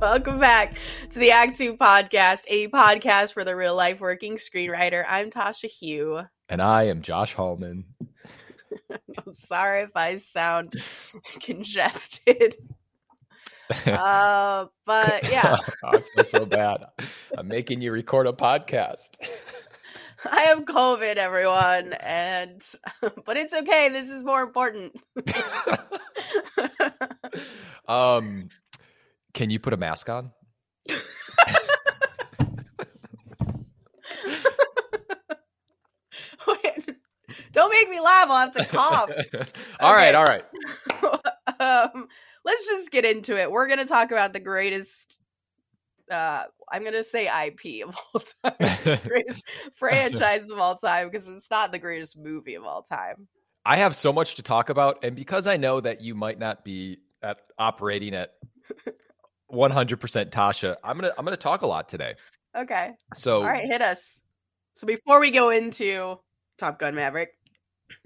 Welcome back to the Act Two podcast, a podcast for the real life working screenwriter. I'm Tasha Huo. And I am Josh Hallman. I'm sorry if I sound congested. Uh, but yeah. I feel so bad. I'm making you record a podcast. I have COVID, everyone, and but it's okay. This is more important. um, can you put a mask on? Wait, don't make me laugh. I'll have to cough. all right, all right. um, let's just get into it. We're gonna talk about the greatest uh, I'm gonna say IP of all time, greatest franchise of all time because it's not the greatest movie of all time. I have so much to talk about, and because I know that you might not be at operating at 100 percent Tasha, I'm gonna I'm gonna talk a lot today. Okay. So all right, hit us. So before we go into Top Gun Maverick,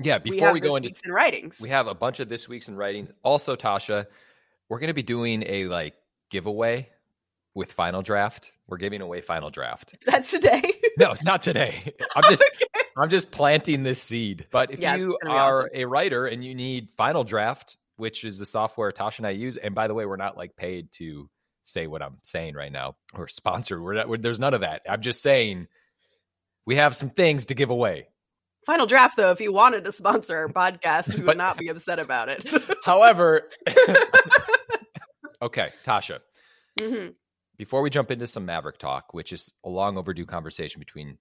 yeah, before we, we go into in writings, we have a bunch of this week's in writings. Also, Tasha, we're gonna be doing a like giveaway with Final Draft. We're giving away Final Draft. That's today. no, it's not today. I'm just okay. I'm just planting this seed. But if yeah, you are awesome. a writer and you need Final Draft, which is the software Tasha and I use, and by the way, we're not like paid to say what I'm saying right now or sponsor. We're not, we're, there's none of that. I'm just saying we have some things to give away. Final draft, though, if you wanted to sponsor our podcast, we would not be upset about it. however, okay, Tasha. Mm-hmm before we jump into some Maverick talk, which is a long overdue conversation between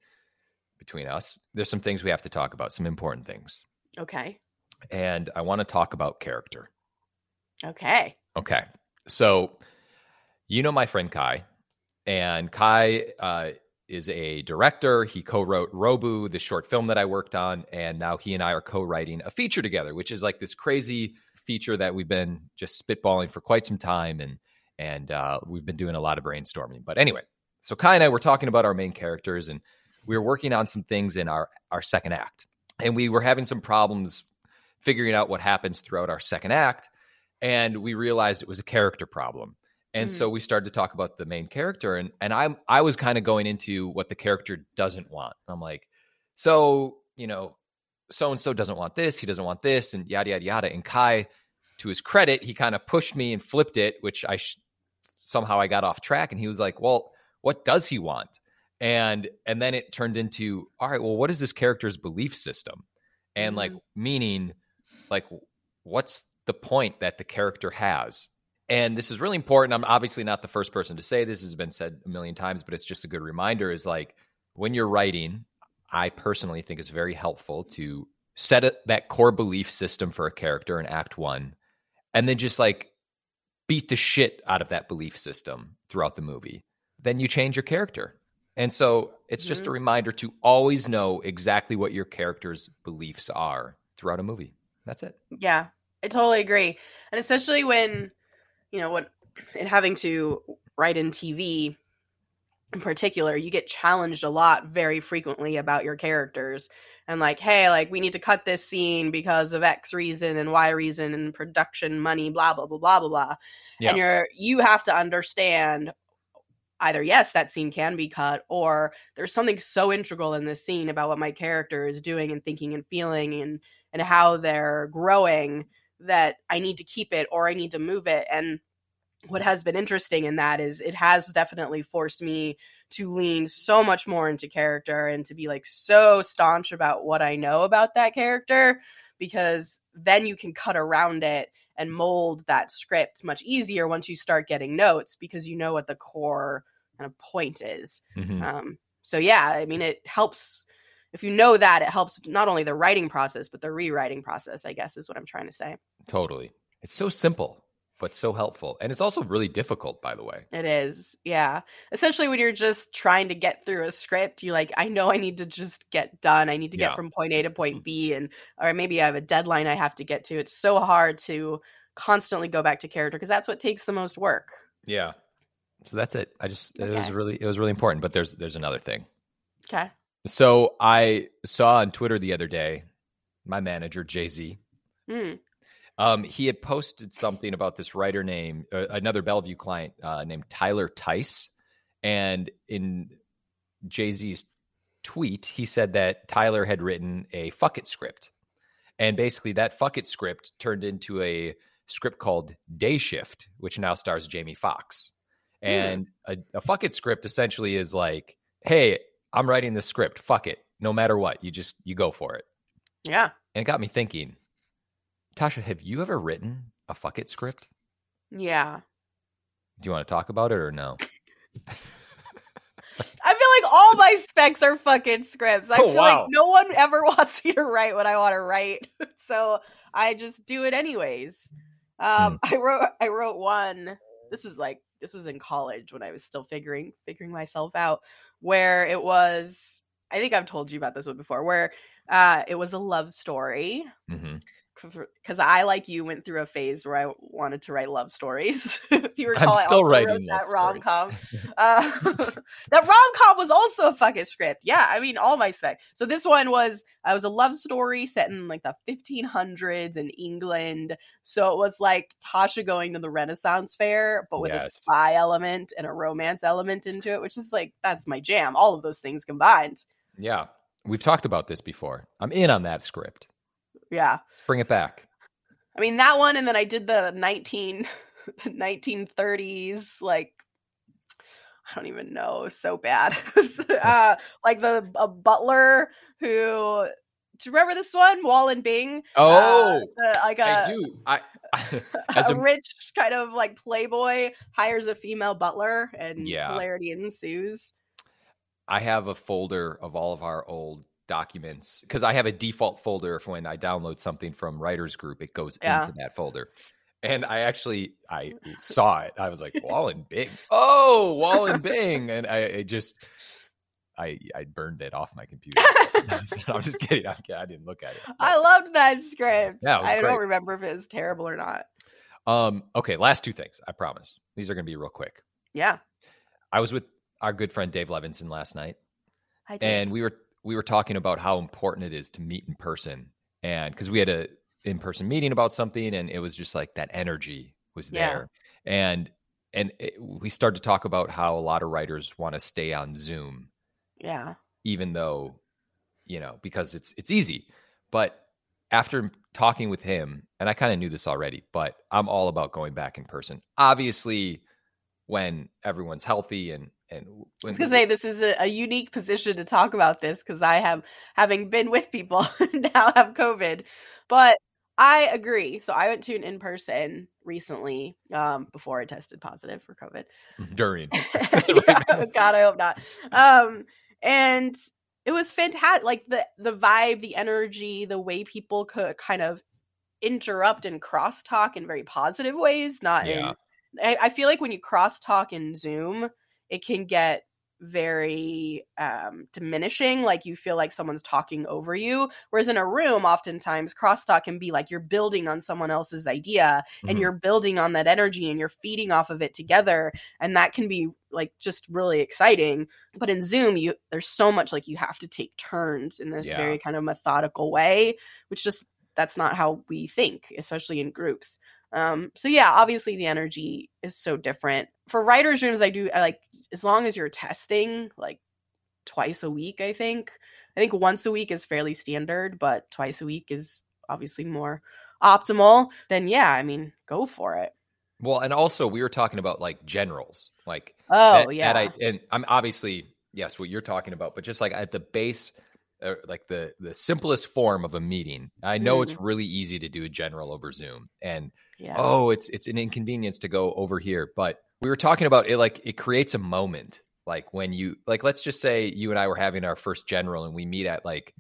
between us, there's some things we have to talk about, some important things. Okay. And I want to talk about character. Okay. Okay. So, you know my friend Kai, and Kai uh, is a director. He co-wrote Robu, the short film that I worked on, and now he and I are co-writing a feature together, which is like this crazy feature that we've been just spitballing for quite some time and and uh, we've been doing a lot of brainstorming. But anyway, so Kai and I were talking about our main characters, and we were working on some things in our our second act, and we were having some problems figuring out what happens throughout our second act, and we realized it was a character problem. And mm-hmm. so we started to talk about the main character, and and I I was kind of going into what the character doesn't want. I'm like, so you know, so and so doesn't want this, he doesn't want this, and yada yada yada. And Kai, to his credit, he kind of pushed me and flipped it, which I sh- somehow I got off track and he was like, "Well, what does he want?" And and then it turned into, "All right, well, what is this character's belief system?" And mm-hmm. like meaning like what's the point that the character has? And this is really important. I'm obviously not the first person to say this has been said a million times, but it's just a good reminder is like when you're writing, I personally think it's very helpful to set a, that core belief system for a character in act 1 and then just like beat the shit out of that belief system throughout the movie, then you change your character. And so it's mm-hmm. just a mm-hmm. reminder to always know exactly what your character's beliefs are throughout a movie. That's it. Yeah, I totally agree. And especially when, you know, what in having to write in TV in particular, you get challenged a lot very frequently about your characters and like, hey, like we need to cut this scene because of X reason and Y reason and production money, blah blah blah blah blah blah. Yeah. And you're you have to understand either yes, that scene can be cut, or there's something so integral in this scene about what my character is doing and thinking and feeling and and how they're growing that I need to keep it or I need to move it. And what has been interesting in that is it has definitely forced me to lean so much more into character and to be like so staunch about what I know about that character because then you can cut around it and mold that script much easier once you start getting notes because you know what the core kind of point is. Mm-hmm. Um, so yeah, I mean it helps if you know that it helps not only the writing process but the rewriting process. I guess is what I'm trying to say. Totally, it's so simple but so helpful. And it's also really difficult, by the way. It is. Yeah. Essentially, when you're just trying to get through a script, you like, I know I need to just get done. I need to get yeah. from point A to point mm. B and or maybe I have a deadline I have to get to. It's so hard to constantly go back to character because that's what takes the most work. Yeah. So that's it. I just okay. it was really it was really important, but there's there's another thing. Okay. So I saw on Twitter the other day my manager Jay-Z. Mm. Um, he had posted something about this writer name, uh, another Bellevue client uh, named Tyler Tice, and in Jay Z's tweet, he said that Tyler had written a fuck it script, and basically that fuck it script turned into a script called Day Shift, which now stars Jamie Foxx. And a, a fuck it script essentially is like, hey, I'm writing the script. Fuck it. No matter what, you just you go for it. Yeah. And it got me thinking, Tasha, have you ever written a fuck it script? Yeah. Do you want to talk about it or no? I feel like all my specs are fucking scripts. I Oh, feel wow. like no one ever wants me to write what I want to write. So I just do it anyways. Um Hmm. I wrote I wrote one. This was like this was in college when I was still figuring figuring myself out where it was I think I've told you about this one before where uh it was a love story. Hmm because I, like you, went through a phase where I wanted to write love stories. if you I'm recall, I still writing wrote that rom com. Uh, that rom com was also a fucking script. Yeah, I mean, all my spec. So this one was, I was a love story set in like the 1500s in England. So it was like Tasha going to the Renaissance fair, but with a spy element and a romance element into it, which is like that's my jam. All of those things combined. Yeah. We've talked about this before. I'm in on that script. Yeah. Let's bring it back. I mean that one, and then I did the 19, 1930s, like I don't even know, so bad. uh, like the a butler who. Do you remember this one, Wall and Bing? Uh, Oh, the- like a, I do. I as a a rich kind of like playboy hires a female butler, and Yeah. hilarity ensues. I have a folder of all of our old documents because I have a default folder for when I download something from Writers Group, it goes Yeah. into that folder. And I actually I saw it. I was like, Wall and Bing. Oh, Wall and Bing. And I it just I I burned it off my computer. I'm just kidding. I'm. I didn't look at it. I loved that script. Yeah, I don't remember if it was terrible or not. Um, okay, last two things. I promise. These are gonna be real quick. Yeah, I was with our good friend Dave Levinson last night. I did. and we were we were talking about how important it is to meet in person and because we had a in-person meeting about something and it was just like that energy was Yeah. there. And and it, we started to talk about how a lot of writers want to stay on zoom yeah, even though you know because it's it's easy. But after talking with him and i kind of knew this already but i'm all about going back in person. Obviously when everyone's healthy and and I was gonna say this is a, a unique position to talk about this because I have having been with people now have COVID, but I agree. So I went to an in person recently um, before I tested positive for COVID. during yeah, God, I hope not. Um, and it was fantastic. Like the the vibe, the energy, the way people could kind of interrupt and crosstalk in very positive ways. Not Yeah. in. I, I feel like when you crosstalk in Zoom, it can get very um diminishing like you feel like someone's talking over you whereas in a room oftentimes crosstalk can be like you're building on someone else's idea and Mhm. you're building on that energy and you're feeding off of it together and that can be like just really exciting but in zoom you there's so much like you have to take turns in this Yeah. very kind of methodical way which just that's not how we think especially in groups um so yeah obviously the energy is so different. For writers rooms i do i like as long as you're testing like twice a week i think. I think once a week is fairly standard but twice a week is obviously more optimal then yeah i mean go for it. Well, and also we were talking about like generals, like oh at- yeah at I, and I'm obviously yes, what you're talking about, but just like at the base, uh, like the the simplest form of a meeting. I know it's really easy to do a general over Zoom, and yeah oh, it's it's an inconvenience to go over here. But we were talking about it, like it creates a moment, like when you like let's just say you and I were having our first general, and we meet at like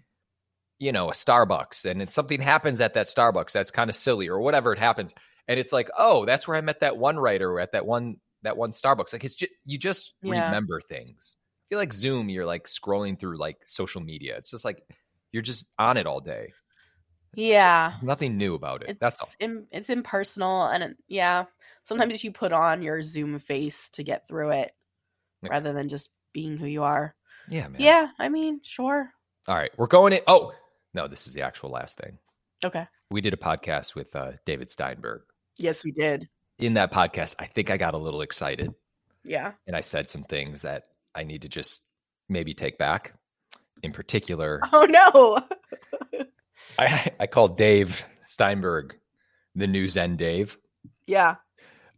you know a Starbucks, and then something happens at that Starbucks that's kind of silly or whatever it happens, and it's like oh, that's where I met that one writer at that one that one Starbucks. Like it's just you just Yeah. remember things. I feel like Zoom, you're like scrolling through like social media. It's just like you're just on it all day. Yeah There's nothing new about it. it's That's all. im- it's impersonal and it, yeah sometimes you put on your zoom face to get through it Okay. rather than just being who you are Yeah, man. yeah i mean sure All right, we're going in. Oh no, this is the actual last thing. Okay. We did a podcast with uh, David Steinberg. Yes, we did. In that podcast, I think I got a little excited Yeah. and I said some things that I need to just maybe take back. In particular, Oh no. I, I called Dave Steinberg the new Zen Dave. yeah.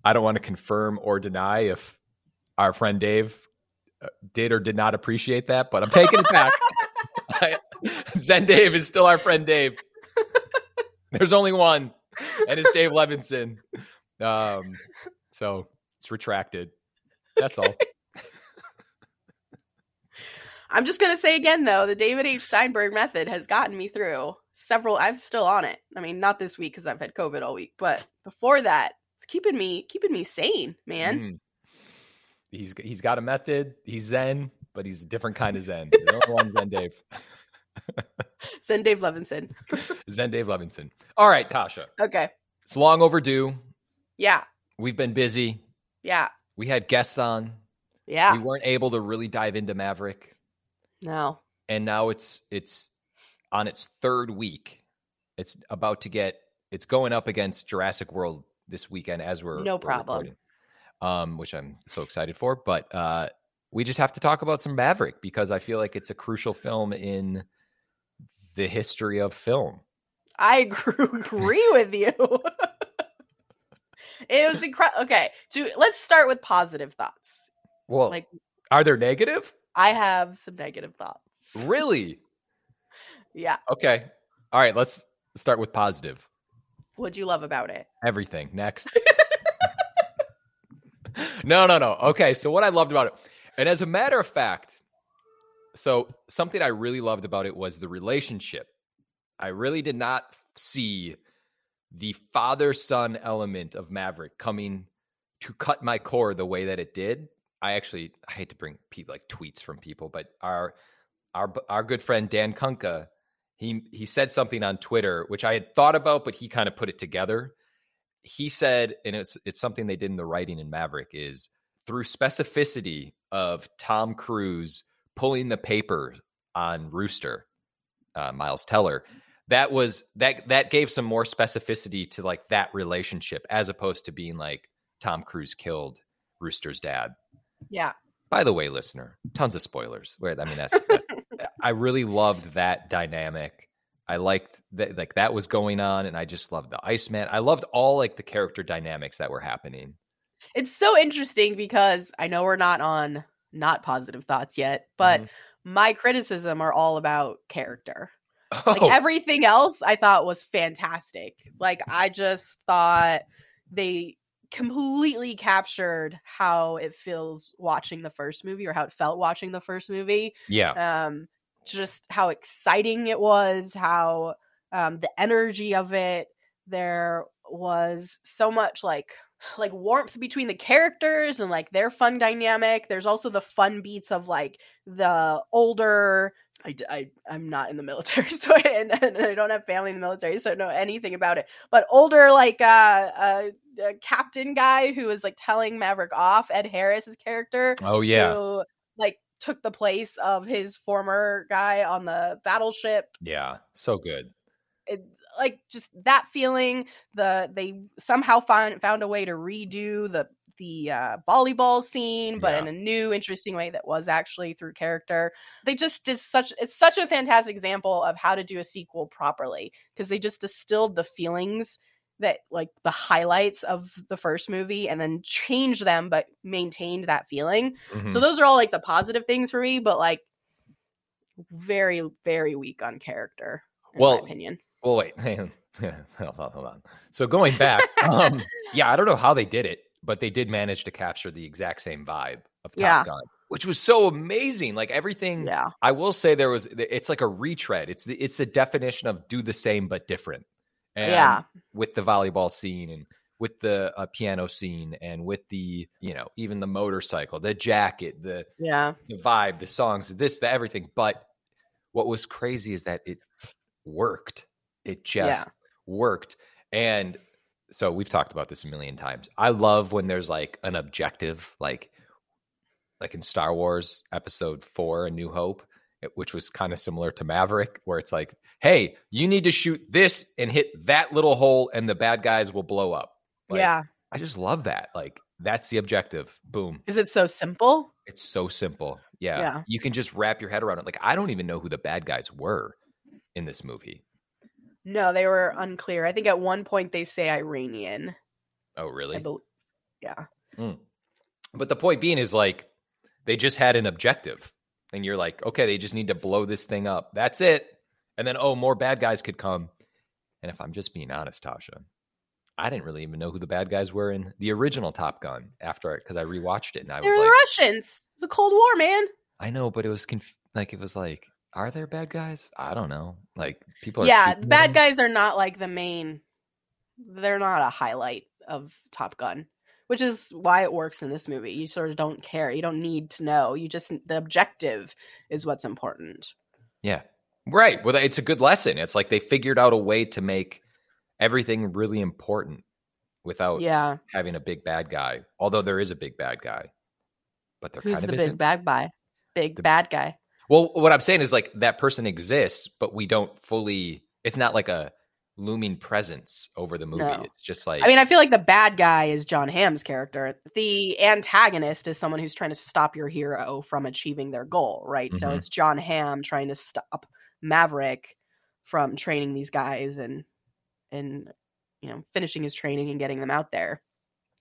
I don't want to confirm or deny if our friend Dave uh, did or did not appreciate that, but I'm taking it back. I, Zen Dave is still our friend Dave. There's only one, and it's Dave Levinson. Um, so it's retracted. That's all. I'm just gonna say again though, the David H. Steinberg method has gotten me through several. I'm still on it. I mean, not this week because I've had COVID all week, but before that, it's keeping me keeping me sane, man. Mm. He's he's got a method. He's Zen, but he's a different kind of Zen. One Zen Dave. zen Dave Levinson. Zen Dave Levinson. All right, Tasha. Okay. It's long overdue. Yeah. We've been busy. Yeah. We had guests on. Yeah. We weren't able to really dive into Maverick. no. and now it's it's on its third week. It's about to get it's going up against Jurassic World this weekend as we're No we're problem. um, which I'm so excited for. But uh, we just have to talk about some Maverick because I feel like it's a crucial film in the history of film. I agree, with you. it was incredible. Okay, so let's start with positive thoughts. Well, Like are there negative? I have some negative thoughts. Really? Yeah. Okay. All right. Let's start with positive. What'd you love about it? Everything. Next. no, no, no. Okay. So, what I loved about it, and as a matter of fact, so something I really loved about it was the relationship. I really did not see the father son element of Maverick coming to cut my core the way that it did. I actually I hate to bring people like tweets from people, but our our our good friend Dan Kunka, he he said something on Twitter which I had thought about, but he kind of put it together. He said, and it's it's something they did in the writing in Maverick is through specificity of Tom Cruise pulling the paper on Rooster, uh, Miles Teller. That was that that gave some more specificity to like that relationship as opposed to being like Tom Cruise killed Rooster's dad. Yeah. By the way, listener, tons of spoilers. Where I mean, that's that, I really loved that dynamic. I liked that, like that was going on, and I just loved the Iceman. I loved all like the character dynamics that were happening. It's so interesting because I know we're not on not positive thoughts yet, but Mhm. my criticism are all about character. Like Oh, everything else I thought was fantastic. Like I just thought they completely captured how it feels watching the first movie or how it felt watching the first movie. yeah, Um just how exciting it was, how um the energy of it there was so much like like warmth between the characters and like their fun dynamic. There's also the fun beats of like the older. I I'm not in the military, so I, and, and I don't have family in the military, so I don't know anything about it. But older, like uh, uh, uh captain guy who was like telling Maverick off, Ed Harris's character, oh yeah, who took the place of his former guy on the battleship. Yeah, so good. it, like just that feeling the they somehow found found a way to redo the the uh, volleyball scene but in a new interesting way that was actually through character. They just did such it's such a fantastic example of how to do a sequel properly because they just distilled the feelings that like the highlights of the first movie and then changed them but maintained that feeling Mhm. so those are all like the positive things for me but like very very weak on character in Well, my opinion Well, wait, hang hold on, hold on. So going back, um, yeah, I don't know how they did it, but they did manage to capture the exact same vibe of Top Yeah. Gun, which was so amazing. Like everything, yeah I will say there was. It's like a retread. It's the it's the definition of do the same but different. And Yeah. with the volleyball scene and with the uh, piano scene and with the you know even the motorcycle, the jacket, the yeah the vibe, the songs, this, the everything. But what was crazy is that it worked. It just worked. And so we've talked about this a million times. I love when there's like an objective, like like in Star Wars episode four, A New Hope, which was kind of similar to Maverick, where it's like, hey, you need to shoot this and hit that little hole, and the bad guys will blow up. Like, yeah. I just love that. Like, that's the objective. Boom. Is it so simple? It's so simple. Yeah. Yeah. You can just wrap your head around it. Like, I don't even know who the bad guys were in this movie. No, they were unclear. I think at one point they say Iranian. Oh, I really? bel yeah. Hmm. But the point being is like, they just had an objective. And you're like, okay, they just need to blow this thing up. That's it. And then, oh, more bad guys could come. And if I'm just being honest, Tasha, I didn't really even know who the bad guys were in the original Top Gun after it because I rewatched it and I They was like, Russians. It's a Cold War, man. I know, but it was conf- like it was like, are there bad guys? I don't know. Like people are Yeah, bad them. guys are not like the main. They're not a highlight of Top Gun, which is why it works in this movie. You sort of don't care. You don't need to know. You just the objective is what's important. Yeah. Right. Well, it's a good lesson. It's like they figured out a way to make everything really important without Yeah, having a big bad guy. Although there is a big bad guy, but there who's kind the of big isn't. bad guy? Big The- bad guy. Well, what I'm saying is like that person exists, but we don't fully. It's not like a looming presence over the movie. No. It's just like I mean, I feel like the bad guy is Jon Hamm's character. The antagonist is someone who's trying to stop your hero from achieving their goal, right? So Mhm. it's Jon Hamm trying to stop Maverick from training these guys and and you know finishing his training and getting them out there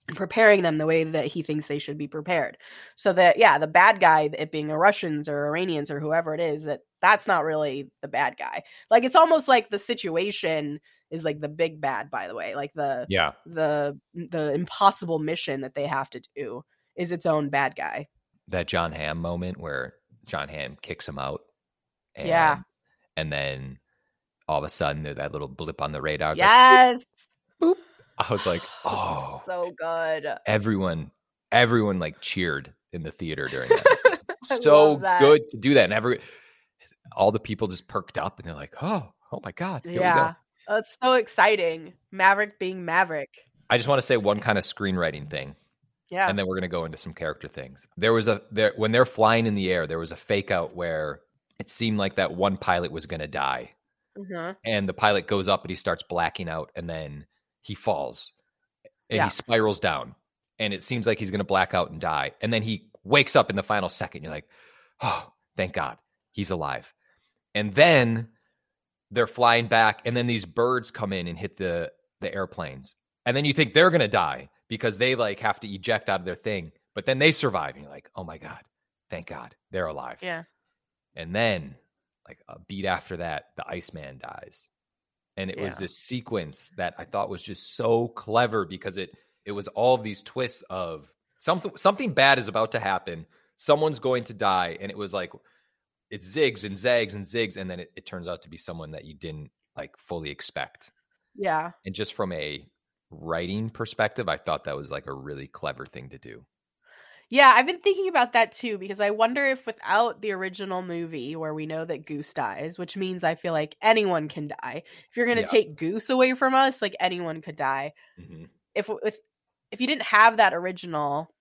and preparing them the way that he thinks they should be prepared. So that yeah, the bad guy, it being the Russians or Iranians or whoever it is, that that's not really the bad guy. Like it's almost like the situation is like the big bad. By the way, like the yeah, the the impossible mission that they have to do is its own bad guy. that Jon Hamm moment where Jon Hamm kicks him out. And, Yeah. And then all of a sudden there's that little blip on the radar. It's like, yes. I was like, oh, so good. everyone, everyone like cheered in the theater during that. So that. good to do that. And every, all the people just perked up and they're like, oh, oh my God. Go. Yeah. Oh, it's so exciting. Maverick being Maverick. I just want to say one kind of screenwriting thing. Yeah. and then we're going to go into some character things. There was a there when they're flying in the air, there was a fake out where it seemed like that one pilot was going to die, Mhm. and the pilot goes up and he starts blacking out, and then he falls and Yeah. he spirals down, and it seems like he's going to black out and die, and then he wakes up in the final second. You're like, oh, thank God, he's alive, and then they're flying back, and then these birds come in and hit the the airplanes, and then you think they're going to die because they like have to eject out of their thing, but then they survive, and you're like, oh my God, thank God, they're alive. Yeah. And then, like a beat after that, the Iceman dies. And it was this sequence that I thought was just so clever because it it was all these twists of something something bad is about to happen. Someone's going to die. And it was like it zigs and zags and zigs, and then it, it turns out to be someone that you didn't like fully expect. Yeah. And just from a writing perspective, I thought that was like a really clever thing to do. Yeah, I've been thinking about that too because I wonder if without the original movie where we know that Goose dies, which means I feel like anyone can die. If you're going to Yeah. take Goose away from us, like anyone could die. Mhm. If if if you didn't have that original,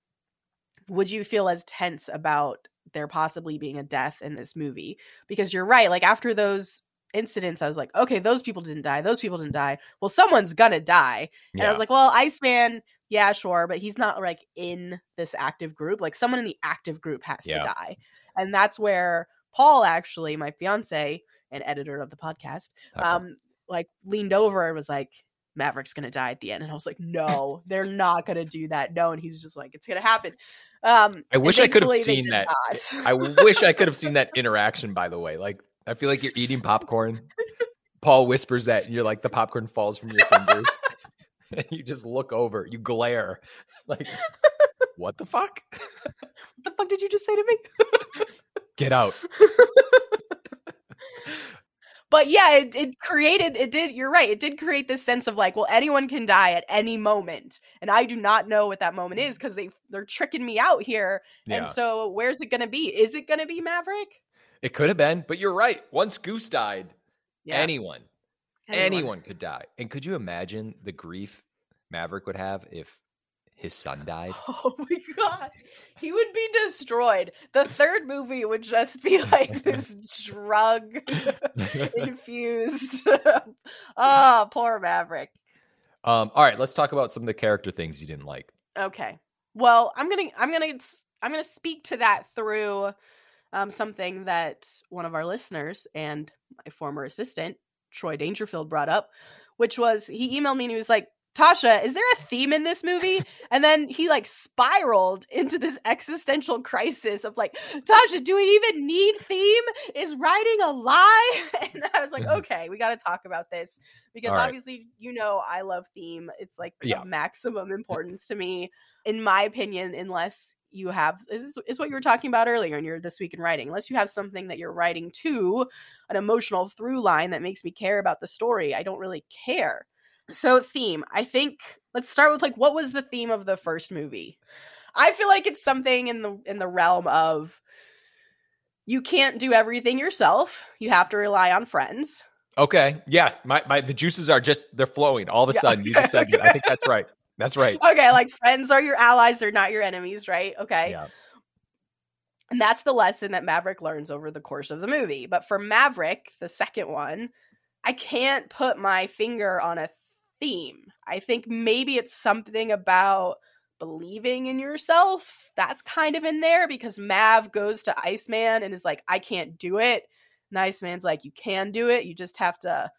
would you feel as tense about there possibly being a death in this movie? Because you're right, like after those incidents I was like, okay, those people didn't die. Those people didn't die. Well, someone's going to die. And I was like, well, Iceman, yeah, sure, but he's not like in this active group. Like someone in the active group has Yeah. to die. And that's where Paul actually, my fiance and editor of the podcast, Okay. um, like leaned over and was like, Maverick's gonna die at the end. And I was like, no, they're not gonna do that. No, and he's just like, it's gonna happen. Um I wish I could have seen that. I wish I could have seen that interaction, by the way. Like, I feel like you're eating popcorn. Paul whispers that, and you're like, the popcorn falls from your fingers. and you just look over, you glare. Like, what the fuck? what the fuck did you just say to me? Get out. but yeah, it, it created it did you're right. It did create this sense of like, well, anyone can die at any moment. And I do not know what that moment is because they they're tricking me out here. Yeah. And so where's it gonna be? Is it gonna be Maverick? it could have been, but you're right. Once Goose died, Yeah. anyone, anyone could die. And could you imagine the grief Maverick would have if his son died. Oh my god. He would be destroyed. The third movie would just be like this drug infused. oh, poor Maverick. Um, all right, let's talk about some of the character things you didn't like. Okay. Well, I'm gonna I'm gonna I'm gonna speak to that through um, something that one of our listeners and my former assistant Troy Dangerfield brought up, which was he emailed me and he was like, Tasha, is there a theme in this movie? And then he like spiraled into this existential crisis of like, Tasha, do we even need theme? Is writing a lie? And I was like, mm-hmm. okay, we got to talk about this because right. obviously, you know, I love theme. It's like Yeah. maximum importance to me, in my opinion, unless you have is, is what you were talking about earlier in your this week in writing unless you have something that you're writing to an emotional through line that makes me care about the story i don't really care so theme, I think let's start with like what was the theme of the first movie? I feel like it's something in the in the realm of you can't do everything yourself. You have to rely on friends. Okay, yeah, my, my the juices are just they're flowing all of a Yeah, sudden. You just said it. I think that's right. That's right. Okay, like friends are your allies, they're not your enemies, right? Okay. Yeah. And that's the lesson that Maverick learns over the course of the movie. But for Maverick, the second one, I can't put my finger on a theme. I think maybe it's something about believing in yourself. That's kind of in there because Mav goes to Iceman and is like, I can't do it. And Iceman's like, You can do it. You just have to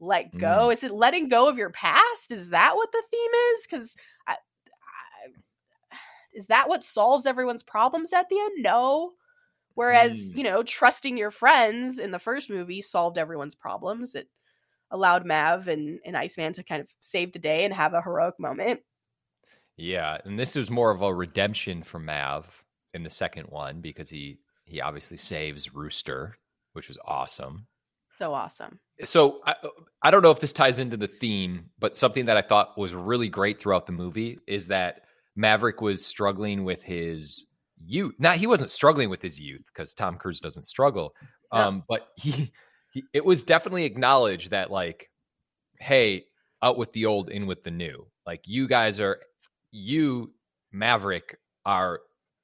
let go. Is it letting go of your past? Is that what the theme is? Because I, I, is that what solves everyone's problems at the end? No. Whereas, Mm. you know, trusting your friends in the first movie solved everyone's problems. It allowed Mav and, and Iceman to kind of save the day and have a heroic moment. Yeah, and this is more of a redemption for Mav in the second one because he he obviously saves Rooster, which was awesome. So awesome. So I, I don't know if this ties into the theme, but something that I thought was really great throughout the movie is that Maverick was struggling with his youth. Now he wasn't struggling with his youth because Tom Cruise doesn't struggle, um, but he, he it was definitely acknowledged that like, hey, out with the old, in with the new. Like you guys are, you Maverick are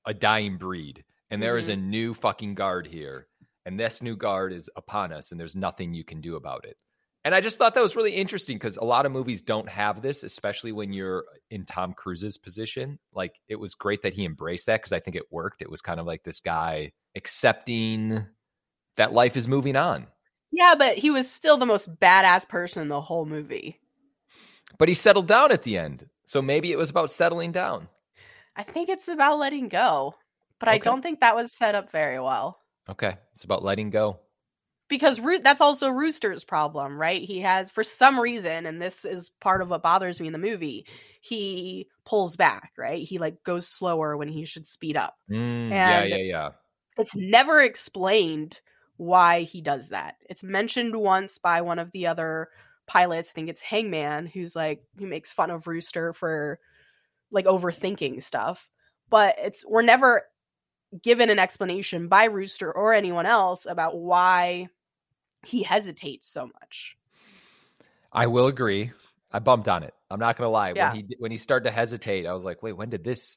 a dying breed, and there is a mm-hmm. new fucking guard here and this new guard is upon us and there's nothing you can do about it. And i just thought that was really interesting because a lot of movies don't have this especially when you're in tom cruise's position. Like it was great that he embraced that because i think it worked. It was kind of like this guy accepting that life is moving on Yeah, but he was still the most badass person in the whole movie. but he settled down at the end so maybe it was about settling down I think it's about letting go, but I don't think that was set up very well. okay it's about letting go because Roo- that's also Rooster's problem, right? He has, for some reason, and this is part of what bothers me in the movie, he pulls back, right? He like goes slower when he should speed up. Mm, yeah yeah yeah It's never explained why he does that. It's mentioned once by one of the other pilots. I think it's Hangman, who's like who makes fun of Rooster for like overthinking stuff. But it's we're never given an explanation by Rooster or anyone else about why he hesitates so much. I will agree. I bumped on it. I'm not gonna lie. Yeah. When he when he started to hesitate, I was like, wait, when did this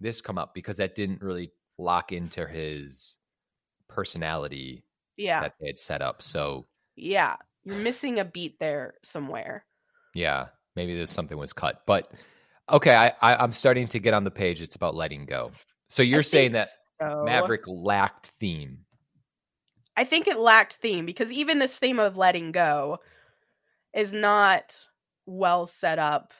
this come up? Because that didn't really lock into his personality Yeah. that they had set up. So yeah. You're missing a beat there somewhere. yeah, maybe there's something was cut. But okay, I, I I'm starting to get on the page. It's about letting go. So you're I saying that so. Maverick lacked theme. I think it lacked theme because even this theme of letting go is not well set up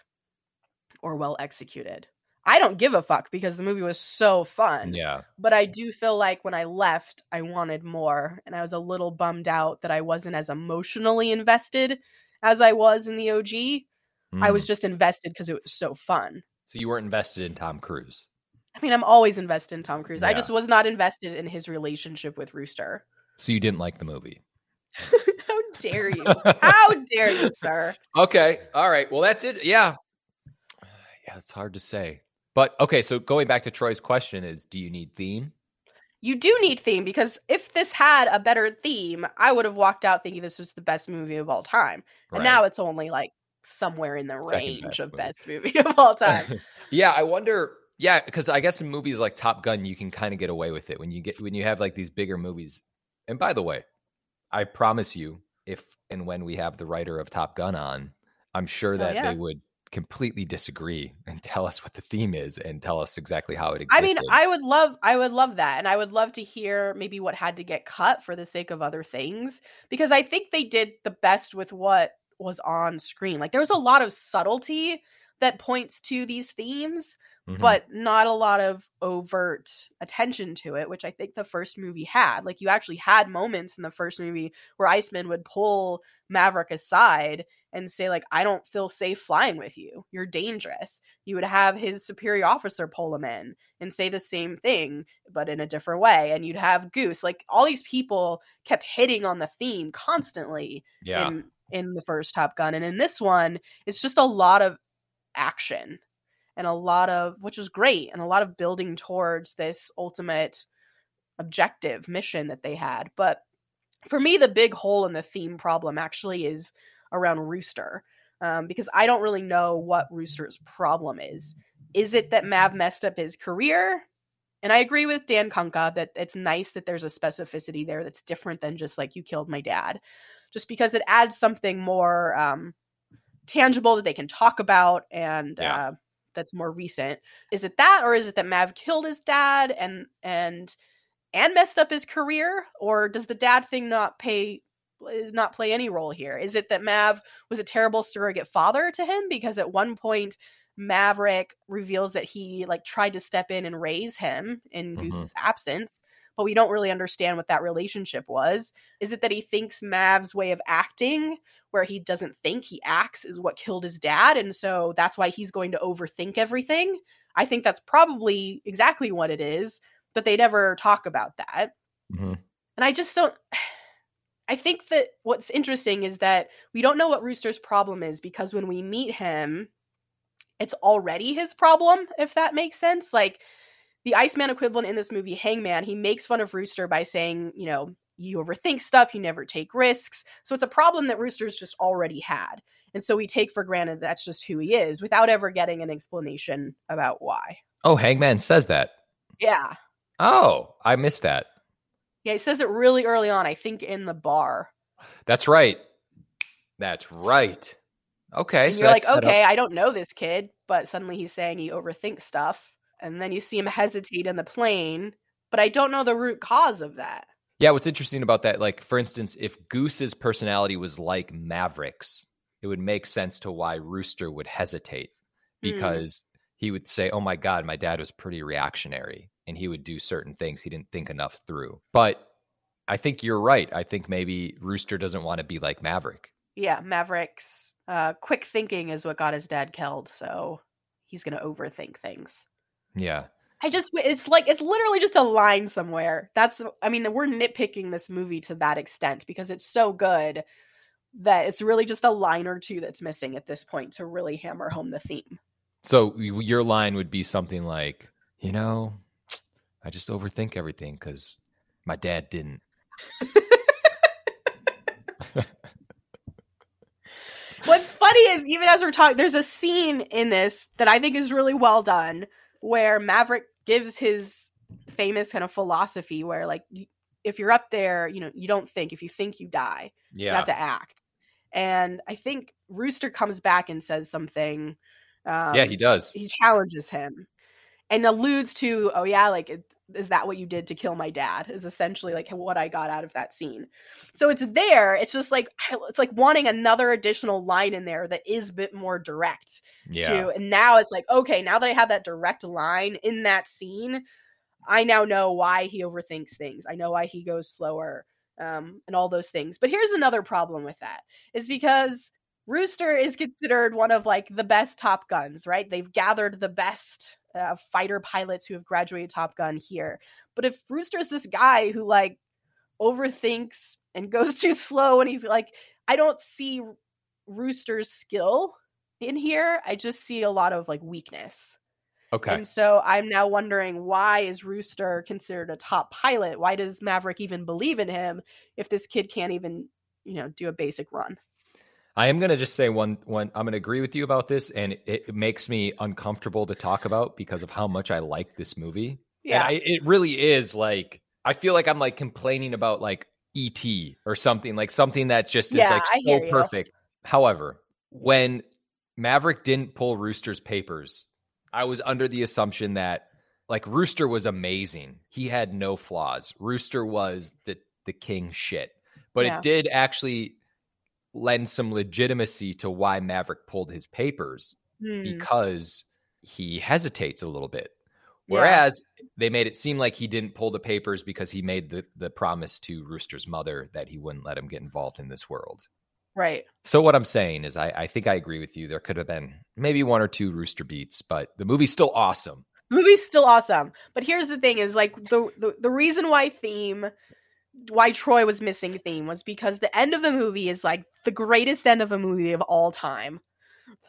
or well executed. I don't give a fuck because the movie was so fun. Yeah. But I do feel like when I left, I wanted more. And I was a little bummed out that I wasn't as emotionally invested as I was in the OG. I was Mm. just invested because it was so fun. so you weren't invested in Tom Cruise. I mean, I'm always invested in Tom Cruise. I Yeah. just was not invested in his relationship with Rooster. So you didn't like the movie. How dare you? How dare you, sir? Okay. All right. Well, that's it. Yeah. Yeah, it's hard to say. But okay, so going back to Troy's question is do you need theme? You do need theme because if this had a better theme, I would have walked out thinking this was the best movie of all time. And now it's only like somewhere in the Second range best of movie. best movie of all time. yeah, I wonder. Yeah, because I guess in movies like Top Gun, you can kind of get away with it when you get when you have like these bigger movies. And by the way, I promise you, if and when we have the writer of Top Gun on, I'm sure oh, that Oh, yeah. they would completely disagree and tell us what the theme is and tell us exactly how it exists. I mean, I would love I would love that. And I would love to hear maybe what had to get cut for the sake of other things because I think they did the best with what was on screen. Like there was a lot of subtlety that points to these themes, Mhm. but not a lot of overt attention to it, which I think the first movie had. Like you actually had moments in the first movie where Iceman would pull Maverick aside and say like I don't feel safe flying with you. You're dangerous. You would have his superior officer pull him in and say the same thing but in a different way and you'd have Goose. Like all these people kept hitting on the theme constantly yeah, in in the first Top Gun and in this one it's just a lot of action and a lot of which is great and a lot of building towards this ultimate objective mission that they had but for me the big hole in the theme problem actually is around rooster um, because i don't really know what rooster's problem is. Is it that mav messed up his career? And i agree with dan kunka that it's nice that there's a specificity there that's different than just like you killed my dad just because it adds something more um, tangible that they can talk about and Yeah. uh, that's more recent. Is it that or is it that mav killed his dad and and and messed up his career? Or does the dad thing not pay not play any role here is it that mav was a terrible surrogate father to him because at one point maverick reveals that he like tried to step in and raise him in Mhm. goose's absence but we don't really understand what that relationship was is it that he thinks mav's way of acting where he doesn't think he acts is what killed his dad and so that's why he's going to overthink everything i think that's probably exactly what it is but they never talk about that Mhm. and i just don't i think that what's interesting is that we don't know what rooster's problem is because when we meet him it's already his problem if that makes sense. Like the iceman equivalent in this movie hangman he makes fun of rooster by saying you know you overthink stuff you never take risks. So it's a problem that rooster's just already had. And so we take for granted that's just who he is without ever getting an explanation about why. Oh, Hangman says that. yeah. Oh, I missed that. Yeah he says it really early on i think in the bar That's right. That's right. Okay, and so you're like okay i don't know this kid but suddenly he's saying he overthinks stuff and then you see him hesitate in the plane but i don't know the root cause of that Yeah, what's interesting about that, like for instance, if Goose's personality was like Maverick's, it would make sense to why Rooster would hesitate Mm. because he would say, "Oh my God, my dad was pretty reactionary, and he would do certain things he didn't think enough through." But I think you're right. I think maybe Rooster doesn't want to be like Maverick. yeah maverick's uh quick thinking is what got his dad killed so he's gonna overthink things Yeah, i just it's like it's literally just a line somewhere that's i mean we're nitpicking this movie to that extent because it's so good that it's really just a line or two that's missing at this point to really hammer home the theme So your line would be something like, you know, I just overthink everything because my dad didn't. What's funny is even as we're talking, there's a scene in this that I think is really well done where Maverick gives his famous kind of philosophy where like if you're up there, you know, you don't think. If you think, you die. Yeah. You have to act. And I think Rooster comes back and says something. Um, yeah, he does. he challenges him and alludes to, oh yeah, like it, is that what you did to kill my dad? Is essentially like what I got out of that scene. So it's there. It's just like it's like wanting another additional line in there that is a bit more direct Yeah, to and now it's like okay now that i have that direct line in that scene i now know why he overthinks things i know why he goes slower um, and all those things but here's another problem with that is because rooster is considered one of like the best top guns right they've gathered the best uh, fighter pilots who have graduated top gun here. But if rooster's this guy who like overthinks and goes too slow and he's like i don't see rooster's skill in here. I just see a lot of like weakness. Okay. and so i'm now wondering why is rooster considered a top pilot? Why does maverick even believe in him if this kid can't even you know do a basic run I am going to just say one one I'm going to agree with you about this and it, it makes me uncomfortable to talk about because of how much I like this movie. Yeah. I, it really is like I feel like I'm like complaining about like ET or something like something that just is Yeah, like I so perfect. However, when Maverick didn't pull Rooster's papers, I was under the assumption that like Rooster was amazing. He had no flaws. Rooster was the the king shit. But Yeah. it did actually lend some legitimacy to why Maverick pulled his papers Hmm. because he hesitates a little bit. Yeah. Whereas they made it seem like he didn't pull the papers because he made the, the promise to Rooster's mother that he wouldn't let him get involved in this world. Right. So what I'm saying is I, I think I agree with you. There could have been maybe one or two Rooster beats, but the movie's still awesome. The movie's still awesome. But here's the thing is like the, the the reason why theme why Troy was missing theme was because the end of the movie is like the greatest end of a movie of all time.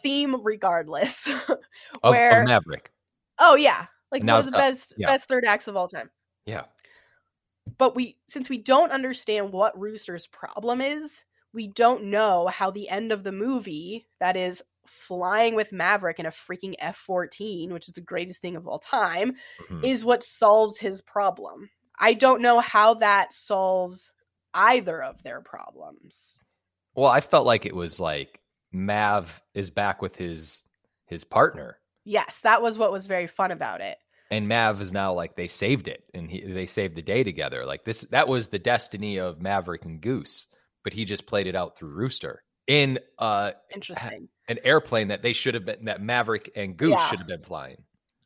Theme regardless. Where of Maverick. oh yeah, like Now one of the up- best yeah. best third acts of all time. Yeah. But we since we don't understand what Rooster's problem is, we don't know how the end of the movie, that is flying with Maverick in a freaking F-14, which is the greatest thing of all time, Mhm. is what solves his problem. I don't know how that solves either of their problems. Well, I felt like it was like Mav is back with his his partner. Yes, that was what was very fun about it. and Mav is now like they saved it and he, they saved the day together. Like this, that was the destiny of Maverick and Goose, but he just played it out through Rooster in uh, Interesting. an airplane that they should have been that Maverick and Goose Yeah. should have been flying.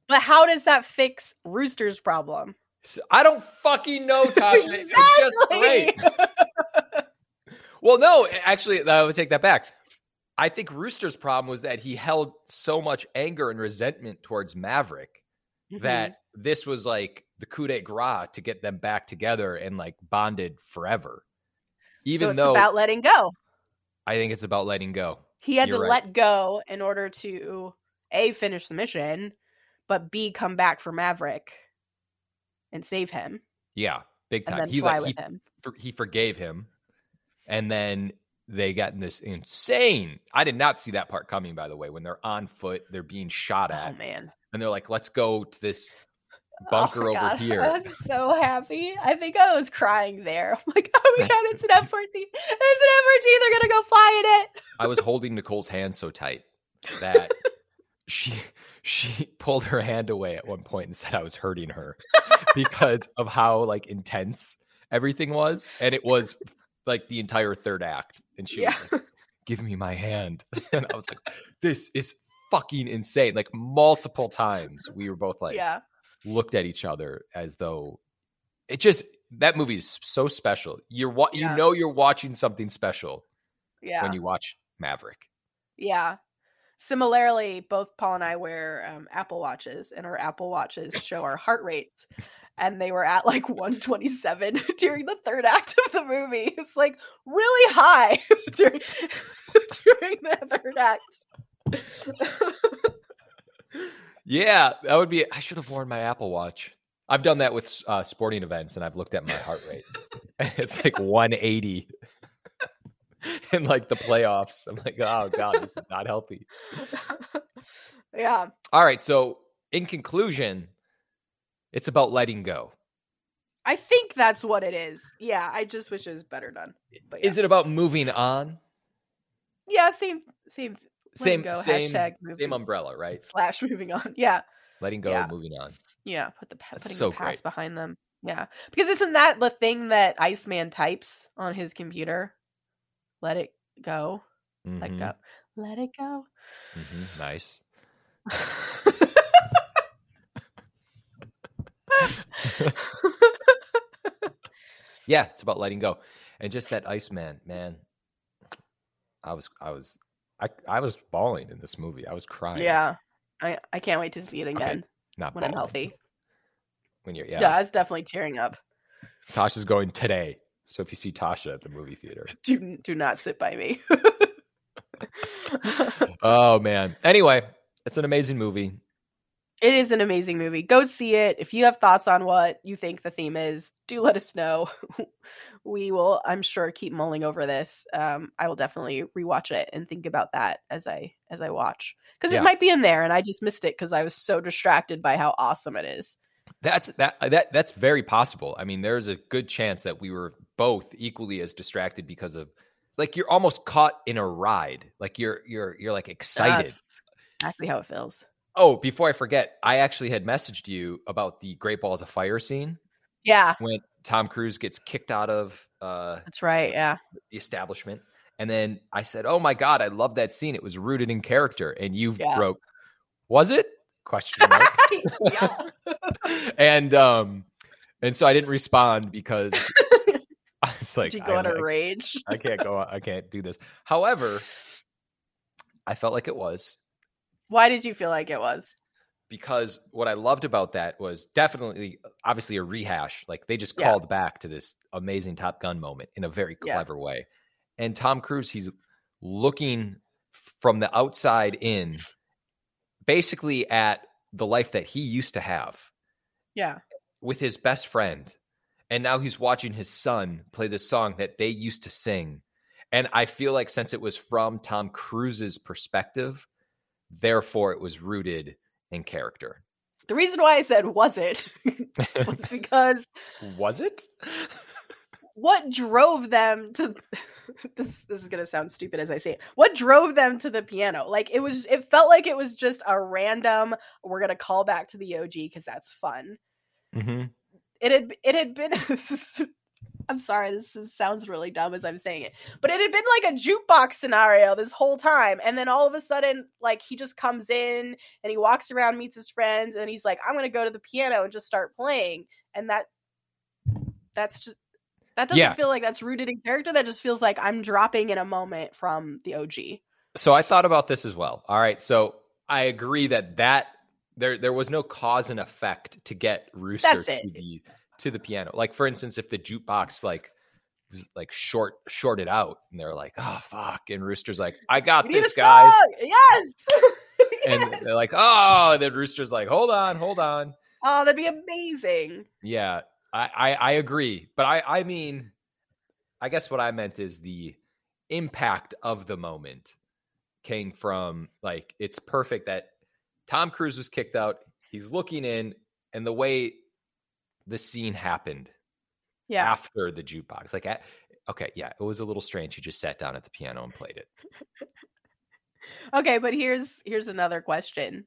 But how does that fix Rooster's problem? So, I don't fucking know, Tasha. It's just great. Well, no, actually, I would take that back. I think Rooster's problem was that he held so much anger and resentment towards Maverick Mhm. that this was like the coup de grace to get them back together and like bonded forever. Even so it's though about letting go. I think it's about letting go. He had You're to right. let go in order to a finish the mission, but b come back for Maverick and save him, Yeah, big time. He like he, for- he forgave him, and then they got in this insane. I did not see that part coming. By the way, when they're on foot, they're being shot oh, at. Oh man, and they're like, "Let's go to this Oh bunker my over God. here." I was so happy. I think I was crying there. I'm like, oh my god, it's an F fourteen. It's an F fourteen. They're gonna go fly in it. I was holding Nicole's hand so tight that she she pulled her hand away at one point and said I was hurting her because of how like intense everything was, and it was like the entire third act. And she Yeah. was like, "Give me my hand," and I was like, "This is fucking insane!" Like multiple times, we were both like yeah, looked at each other as though it just that movie is so special. You're wa- Yeah. you know you're watching something special yeah, when you watch Maverick. yeah. Similarly, both Paul and I wear um, Apple watches, and our Apple watches show our heart rates. And they were at like 127 during the third act of the movie. It's like really high during, during the third act. Yeah, that would be. I should have worn my Apple Watch. I've done that with uh, sporting events, and I've looked at my heart rate. it's like 180 in like the playoffs. I'm like, oh god, this is not healthy. yeah. All right, so in conclusion, it's about letting go. I think that's what it is. Yeah, I just wish it was better done. But yeah. Is it about moving on? Yeah, same, same, Same, go, same, same umbrella, right? slash moving on. Yeah, Letting go, Yeah. moving on. yeah. Put the That's putting so the past great. behind them. Yeah, because isn't that the thing that Iceman types on his computer? Let it go. Let Mhm, go. Let it go. mhm, Nice. Yeah, it's about letting go. And just that Iceman, man. man. I was I was I I was bawling in this movie. I was crying. yeah, I I can't wait to see it again Not when I'm healthy. When you're Yeah. yeah. I was definitely tearing up. Tasha's going today. So if you see Tasha at the movie theater. Do do not sit by me. Oh man. Anyway, it's an amazing movie. It is an amazing movie. Go see it. If you have thoughts on what you think the theme is, do let us know. we will, I'm sure, keep mulling over this. Um, I will definitely rewatch it and think about that as I as I watch because Yeah. it might be in there and I just missed it because I was so distracted by how awesome it is. That's that that that's very possible. I mean, there's a good chance that we were both equally as distracted because of like you're almost caught in a ride. Like you're you're you're like excited. That's exactly how it feels. Oh, before I forget, I actually had messaged you about the Great Balls of Fire scene Yeah, when Tom Cruise gets kicked out of uh, that's right. Yeah. the establishment. And then I said, "Oh my god, I love that scene. It was rooted in character." And you Yeah. wrote, "Was it?" Question mark. and um, and so I didn't respond because I was like, Did you go I, in a rage? I can't go. I can't do this. However, I felt like it was Why did you feel like it was? because what I loved about that was definitely, obviously, a rehash. Like they just Yeah. called back to this amazing Top Gun moment in a very Yeah. clever way. And Tom Cruise, he's looking from the outside in, basically at the life that he used to have Yeah. with his best friend. And now he's watching his son play the song that they used to sing. And I feel like since it was from Tom Cruise's perspective, therefore it was rooted in character. The reason why I said was it was because was it? What drove them to this this is going to sound stupid as I say it. What drove them to the piano? Like it was it felt like it was just a random we're going to call back to the OG cuz that's fun. Mm-hmm. It had it had been is- I'm sorry this is, sounds really dumb as I'm saying it. But it had been like a jukebox scenario this whole time and then all of a sudden like he just comes in and he walks around meets his friends and he's like I'm going to go to the piano and just start playing and that that's just that doesn't Yeah. feel like that's rooted in character that just feels like I'm dropping in a moment from the OG. So I thought about this as well. All right. So I agree that that there there was no cause and effect to get Rooster That's to it. the to the piano. Like for instance, if the jukebox like was like short shorted out and they're like, oh fuck, and Rooster's like, I got this, guys. song! Yes. And Yes! they're like, oh, and then Rooster's like, hold on, hold on. oh, that'd be amazing. Yeah, I, I, I agree. But I, I mean, I guess what I meant is the impact of the moment came from like, it's perfect that Tom Cruise was kicked out. He's looking in, and the way the scene happened Yeah. after the jukebox, like, at, okay, yeah, it was a little strange. He just sat down at the piano and played it. Okay, but here's here's another question.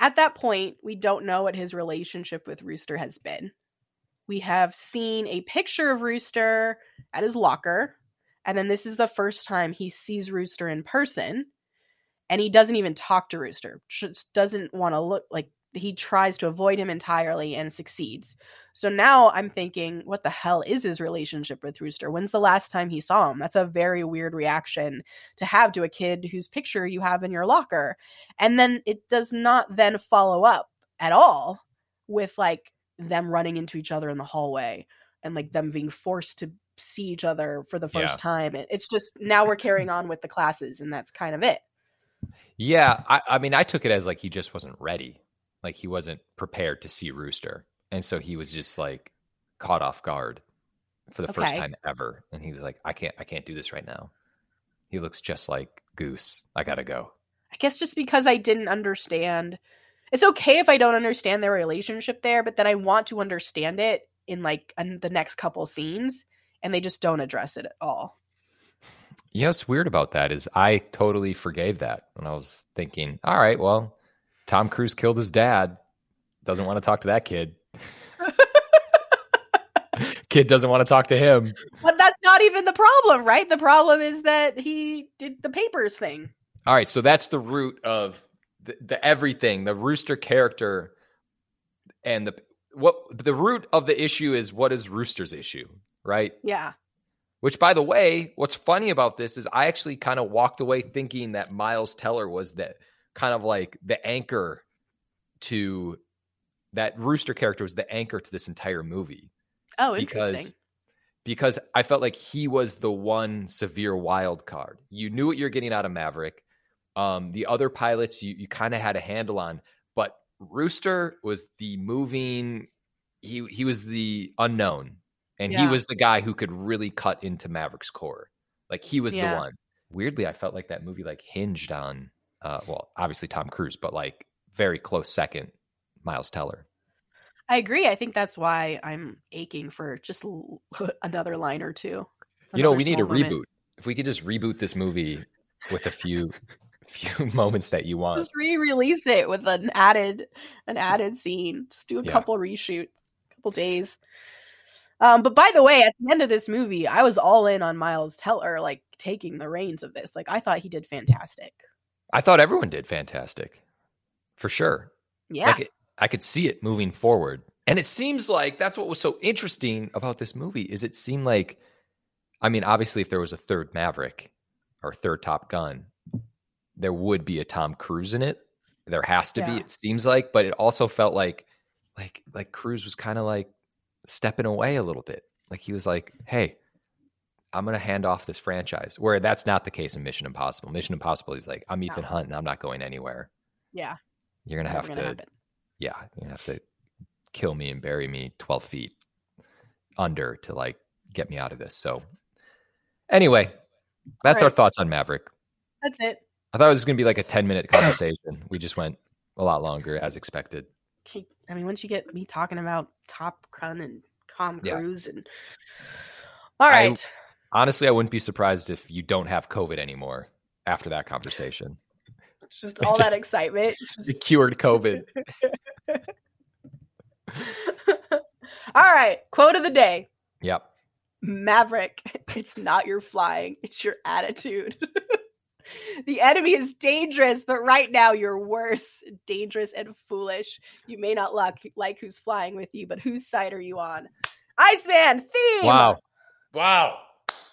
At that point, we don't know what his relationship with Rooster has been. We have seen a picture of Rooster at his locker, and then this is the first time he sees Rooster in person, and he doesn't even talk to Rooster. Just doesn't want to look like he tries to avoid him entirely and succeeds. So now I'm thinking, what the hell is his relationship with Rooster? When's the last time he saw him? That's a very weird reaction to have to a kid whose picture you have in your locker. And then it does not then follow up at all with like them running into each other in the hallway and like them being forced to see each other for the first Yeah. time. It- It's just now we're carrying on with the classes and that's kind of it. Yeah, I, I mean, I took it as like he just wasn't ready, like he wasn't prepared to see Rooster, and so he was just like caught off guard for the first time ever, and he was like, "I can't, I can't do this right now." He looks just like Goose. I gotta go. I guess just because I didn't understand. It's okay if I don't understand their relationship there, but then I want to understand it in like an, the next couple scenes and they just don't address it at all. Yeah, what's weird about that is I totally forgave that when I was thinking, all right, well, Tom Cruise killed his dad. Doesn't want to talk to that kid. kid doesn't want to talk to him. But that's not even the problem, right? The problem is that he did the papers thing. All right, so that's the root of the, the everything, the Rooster character, and the what the root of the issue is what is Rooster's issue, right? Yeah. Which, by the way, what's funny about this is I actually kind of walked away thinking that Miles Teller was that kind of like the anchor to that Rooster character was the anchor to this entire movie Oh, interesting. because because I felt like he was the one severe wild card. You knew what you're getting out of Maverick. Um, the other pilots you you kind of had a handle on, but Rooster was the moving. He he was the unknown, and he was the guy who could really cut into Maverick's core. Like he was Yeah. the one. Weirdly, I felt like that movie like hinged on, uh, well, obviously Tom Cruise, but like very close second, Miles Teller. I agree. I think that's why I'm aching for just another line or two. you know, we need a moment. reboot. If we could just reboot this movie with a few few moments that you want. Just re-release it with an added an added scene. Just do a Yeah. couple reshoots, a couple days. Um, but by the way, at the end of this movie, I was all in on Miles Teller, like taking the reins of this. Like I thought he did fantastic. I thought everyone did fantastic, for sure. Yeah, Like it, I could see it moving forward, and it seems like that's what was so interesting about this movie. Is it seemed like, I mean, obviously, if there was a third Maverick or third Top Gun, there would be a Tom Cruise in it. There has to Yeah. be. It seems like, but it also felt like, like, like Cruise was kind of like stepping away a little bit. Like he was like, "Hey, I'm going to hand off this franchise." Where that's not the case in Mission Impossible. Mission Impossible is like, "I'm Ethan No. Hunt, and I'm not going anywhere." yeah. You're gonna have gonna to yeah, you have to kill me and bury me 12 feet under to like get me out of this. So, anyway, that's our thoughts on Maverick. That's it. I thought it was going to be like a 10 minute conversation. we just went a lot longer as expected. I mean, once you get me talking about Top Gun and Tom Yeah. Cruise and all I- Honestly, I wouldn't be surprised if you don't have COVID anymore after that conversation. just all just- that excitement. Just- cured COVID. all right, quote of the day. Yep. Maverick, it's not your flying, it's your attitude. the enemy is dangerous, but right now you're worse, dangerous and foolish. You may not like, like who's flying with you, but whose side are you on? Iceman theme. Wow. Wow.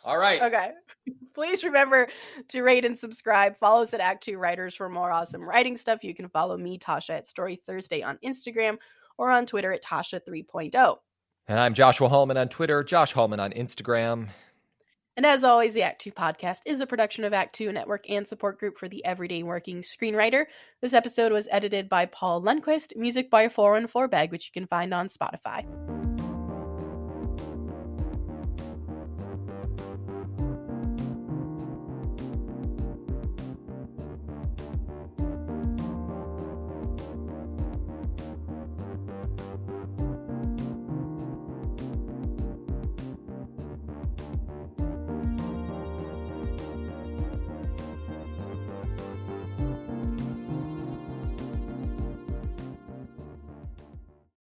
All right. Okay. Please remember to rate and subscribe. Follow us at Act Two Writers for more awesome writing stuff. You can follow me, Tasha, at Story Thursday on Instagram or on Twitter at Tasha oh. 3.0. And I'm Joshua Hallman on Twitter, Josh Hallman on Instagram. And as always, the Act Two podcast is a production of Act Two Network and support group for the everyday working screenwriter. This episode was edited by Paul Lundquist, music by 414 Bag, which you can find on Spotify.